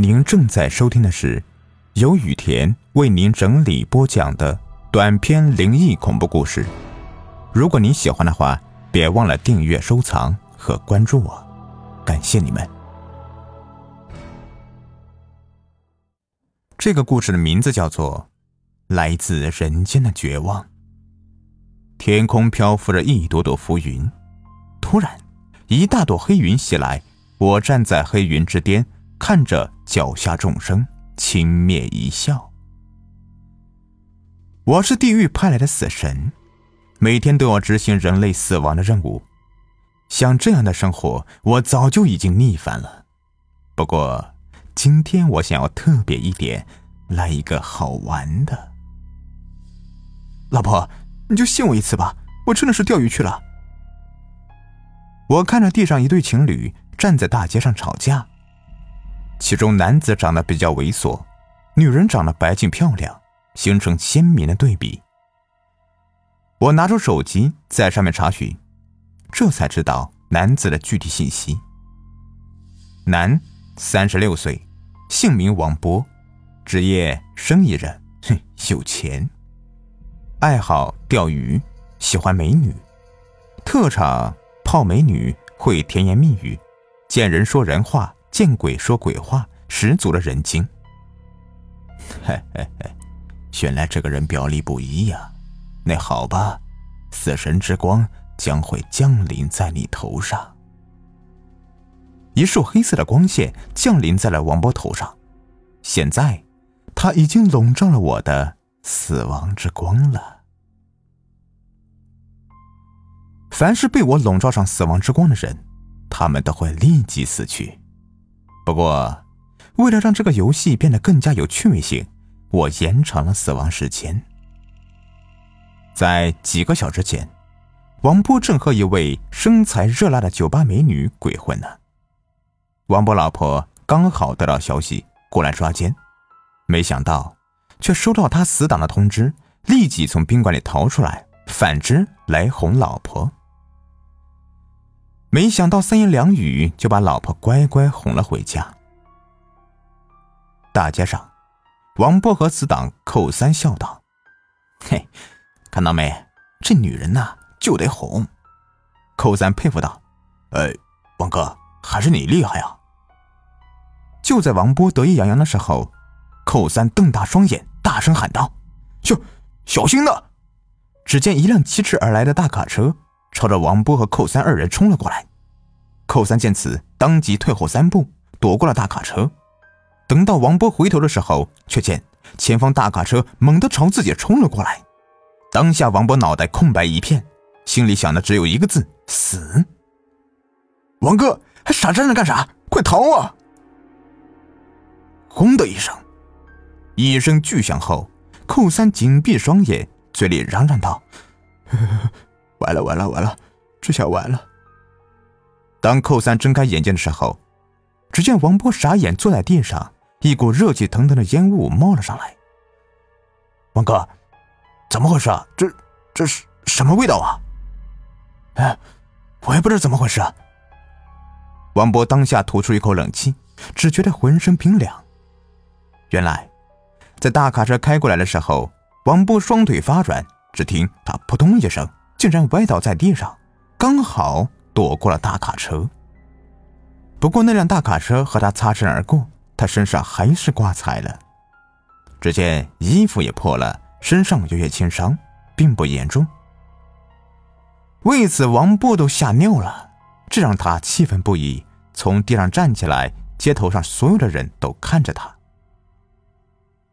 您正在收听的是由雨田为您整理播讲的短篇灵异恐怖故事。如果您喜欢的话，别忘了订阅、收藏和关注我，感谢你们。这个故事的名字叫做《来自人间的绝望》。天空漂浮着一朵朵浮云，突然，一大朵黑云袭来，我站在黑云之巅。看着脚下众生，轻蔑一笑。我是地狱派来的死神，每天都要执行人类死亡的任务。像这样的生活，我早就已经腻烦了。不过，今天我想要特别一点，来一个好玩的。老婆，你就信我一次吧，我真的是钓鱼去了。我看着地上一对情侣站在大街上吵架。其中男子长得比较猥琐，女人长得白净漂亮，形成鲜明的对比。我拿出手机在上面查询，这才知道男子的具体信息。男，三十六岁，姓名王波，职业生意人，哼，有钱。爱好钓鱼，喜欢美女，特长泡美女，会甜言蜜语，见人说人话。见鬼说鬼话，十足的人精。嘿嘿嘿，原来这个人表里不一呀。那好吧，死神之光将会降临在你头上。一束黑色的光线降临在了王波头上，现在他已经笼罩了我的死亡之光了。凡是被我笼罩上死亡之光的人，他们都会立即死去。不过，为了让这个游戏变得更加有趣味性，我延长了死亡时间。在几个小时前，王波正和一位身材热辣的酒吧美女鬼混呢。王波老婆刚好得到消息过来抓奸，没想到却收到他死党的通知，立即从宾馆里逃出来，反之来哄老婆。没想到三言两语就把老婆乖乖哄了回家。大街上，王波和死党寇三笑道：“嘿，看到没？这女人呐，就得哄。”寇三佩服道：“呃，王哥，还是你厉害啊！”就在王波得意洋洋的时候，寇三瞪大双眼，大声喊道：“小小心呐！”只见一辆疾驰而来的大卡车。朝着王波和寇三二人冲了过来，寇三见此，当即退后三步，躲过了大卡车。等到王波回头的时候，却见前方大卡车猛地朝自己冲了过来。当下，王波脑袋空白一片，心里想的只有一个字：死。王哥，还傻站着干啥？快逃啊！轰的一声，一声巨响后，寇三紧闭双眼，嘴里嚷嚷道。呵 呵完了完了完了，这下完了！当寇三睁开眼睛的时候，只见王波傻眼坐在地上，一股热气腾腾的烟雾冒了上来。王哥，怎么回事啊？这这是什么味道啊？哎，我也不知道怎么回事。王波当下吐出一口冷气，只觉得浑身冰凉。原来，在大卡车开过来的时候，王波双腿发软，只听他扑通一声。竟然歪倒在地上，刚好躲过了大卡车。不过那辆大卡车和他擦身而过，他身上还是挂彩了。只见衣服也破了，身上有些轻伤，并不严重。为此，王波都吓尿了，这让他气愤不已，从地上站起来。街头上所有的人都看着他，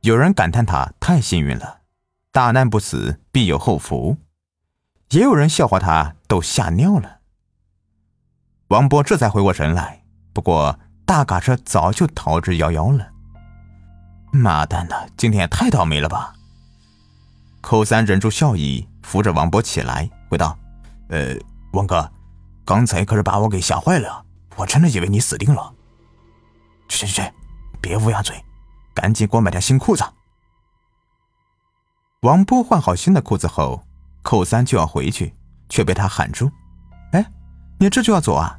有人感叹他太幸运了，大难不死，必有后福。也有人笑话他都吓尿了。王波这才回过神来，不过大卡车早就逃之夭夭了。妈蛋的，今天也太倒霉了吧！寇三忍住笑意，扶着王波起来，回道：“呃，王哥，刚才可是把我给吓坏了，我真的以为你死定了。去去去，别乌鸦嘴，赶紧给我买条新裤子。”王波换好新的裤子后。寇三就要回去，却被他喊住：“哎，你这就要走啊？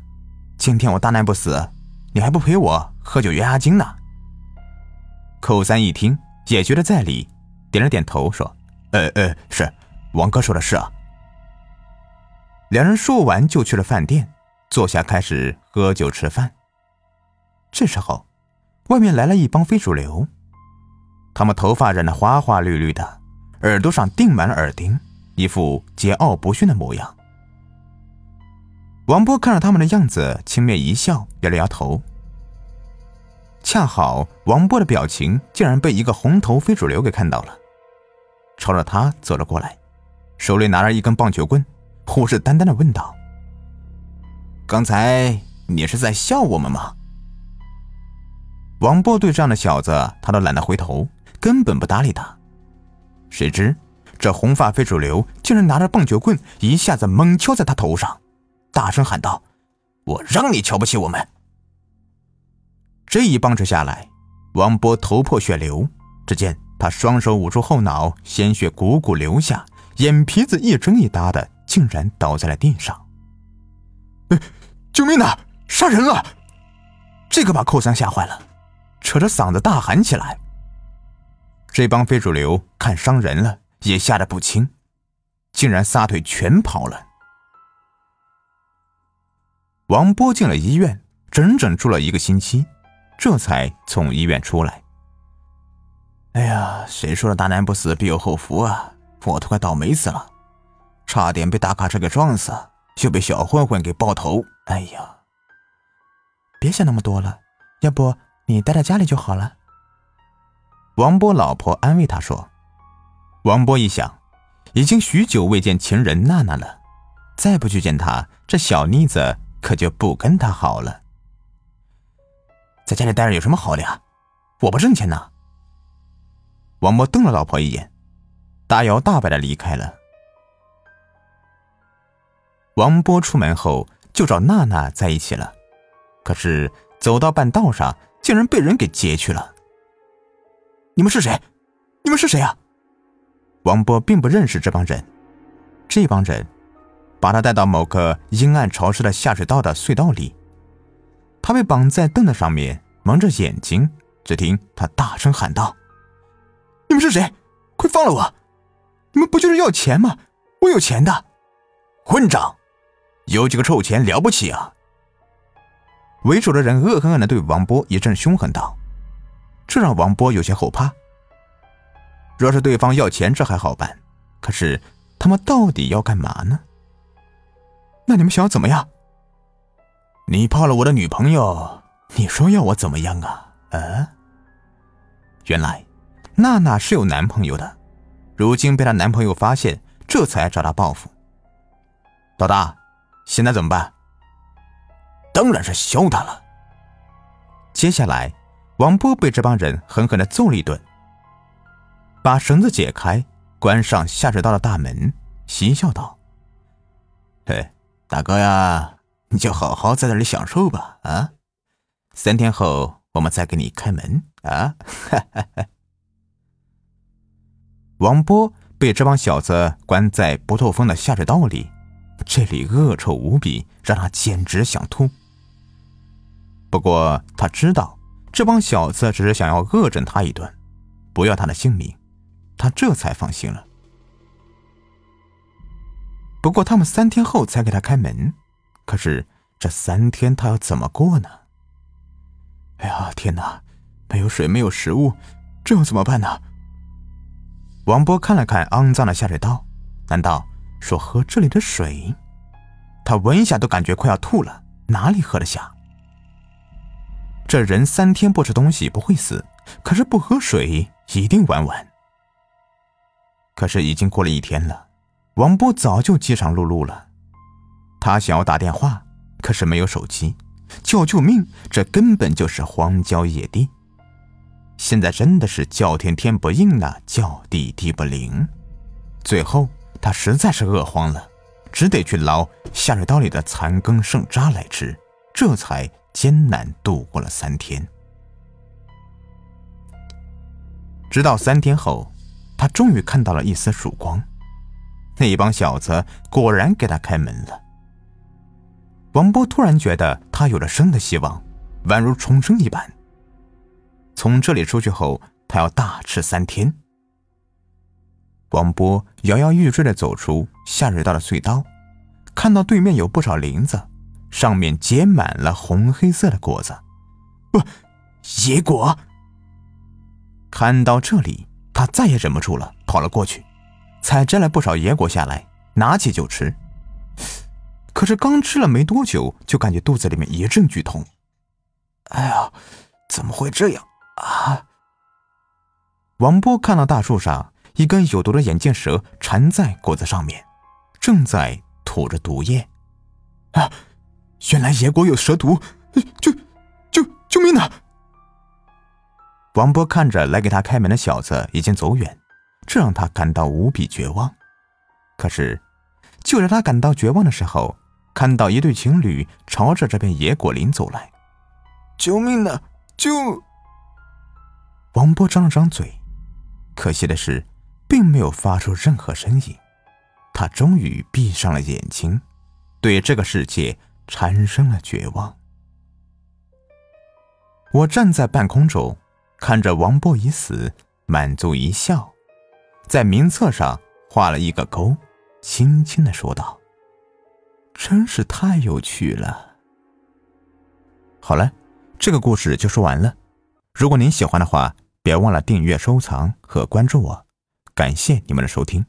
今天我大难不死，你还不陪我喝酒压压惊呢？寇三一听，也觉得在理，点了点头，说：“呃呃，是，王哥说的是啊。”两人说完，就去了饭店，坐下开始喝酒吃饭。这时候，外面来了一帮非主流，他们头发染得花花绿绿的，耳朵上钉满了耳钉，一副桀骜不驯的模样。王波看着他们的样子，轻蔑一笑，摇了摇头。恰好王波的表情竟然被一个红头非主流给看到了，朝着他走了过来，手里拿着一根棒球棍，虎视眈眈的问道：“刚才你是在笑我们吗？”王波对这样的小子，他都懒得回头，根本不搭理他。谁知这红发非主流竟然拿着棒球棍，一下子猛敲在他头上，大声喊道：“我让你瞧不起我们！”这一棒子下来，王波头破血流。只见他双手捂住后脑，鲜血汩汩流下，眼皮子一睁一耷的，竟然倒在了地上。救命啊！杀人了！这个把寇三吓坏了。扯着嗓子大喊起来。这帮非主流看伤人了，也吓得不轻，竟然撒腿全跑了。王波进了医院，整整住了一个星期，这才从医院出来。哎呀，谁说的大难不死必有后福啊！我都快倒霉死了，差点被大卡车给撞死，又被小混混给爆头。哎呀，别想那么多了，要不……你待在家里就好了。王波老婆安慰他说：“王波一想，已经许久未见情人娜娜了，再不去见她，这小妮子可就不跟他好了。在家里待着有什么好的呀？我不挣钱呢。”王波瞪了老婆一眼，大摇大摆的离开了。王波出门后就找娜娜在一起了，可是走到半道上。竟然被人给劫去了！你们是谁？你们是谁啊？王波并不认识这帮人。这帮人把他带到某个阴暗潮湿的下水道的隧道里，他被绑在凳子上面，蒙着眼睛。只听他大声喊道：“你们是谁？快放了我！你们不就是要钱吗？我有钱的！混账！有几个臭钱了不起啊？”为首的人恶狠狠地对王波一阵凶狠道：“这让王波有些后怕。若是对方要钱，这还好办；可是他们到底要干嘛呢？那你们想要怎么样？你泡了我的女朋友，你说要我怎么样啊？啊？原来娜娜是有男朋友的，如今被她男朋友发现，这才找她报复。老大，现在怎么办？”当然是削他了。接下来，王波被这帮人狠狠的揍了一顿，把绳子解开，关上下水道的大门，嬉笑道：“嘿，大哥呀，你就好好在这里享受吧，啊，三天后我们再给你开门啊！”哈哈。王波被这帮小子关在不透风的下水道里，这里恶臭无比，让他简直想吐。不过他知道，这帮小子只是想要恶整他一顿，不要他的性命，他这才放心了。不过他们三天后才给他开门，可是这三天他要怎么过呢？哎呀，天哪！没有水，没有食物，这要怎么办呢？王波看了看肮脏的下水道，难道说喝这里的水？他闻一下都感觉快要吐了，哪里喝得下？这人三天不吃东西不会死，可是不喝水一定完完。可是已经过了一天了，王波早就饥肠辘辘了。他想要打电话，可是没有手机，叫救命，这根本就是荒郊野地。现在真的是叫天天不应了，叫地地不灵。最后他实在是饿慌了，只得去捞下水道里的残羹剩渣来吃，这才。艰难度过了三天，直到三天后，他终于看到了一丝曙光。那一帮小子果然给他开门了。王波突然觉得他有了生的希望，宛如重生一般。从这里出去后，他要大吃三天。王波摇摇欲坠的走出下水道的隧道，看到对面有不少林子，上面结满了红黑色的果子，不，野果。看到这里，他再也忍不住了，跑了过去，采摘了不少野果下来，拿起就吃。可是刚吃了没多久，就感觉肚子里面一阵剧痛。哎呀，怎么会这样啊？王波看到大树上。一根有毒的眼镜蛇缠在果子上面，正在吐着毒液。啊！原来野果有蛇毒！救救救命啊！王波看着来给他开门的小子已经走远，这让他感到无比绝望。可是，就在他感到绝望的时候，看到一对情侣朝着这片野果林走来。救命啊！救！王波张了张嘴，可惜的是。并没有发出任何声音，他终于闭上了眼睛，对这个世界产生了绝望。我站在半空中，看着王波已死，满足一笑，在名册上画了一个勾，轻轻的说道：“真是太有趣了。”好了，这个故事就说完了。如果您喜欢的话，别忘了订阅、收藏和关注我。感谢你们的收听。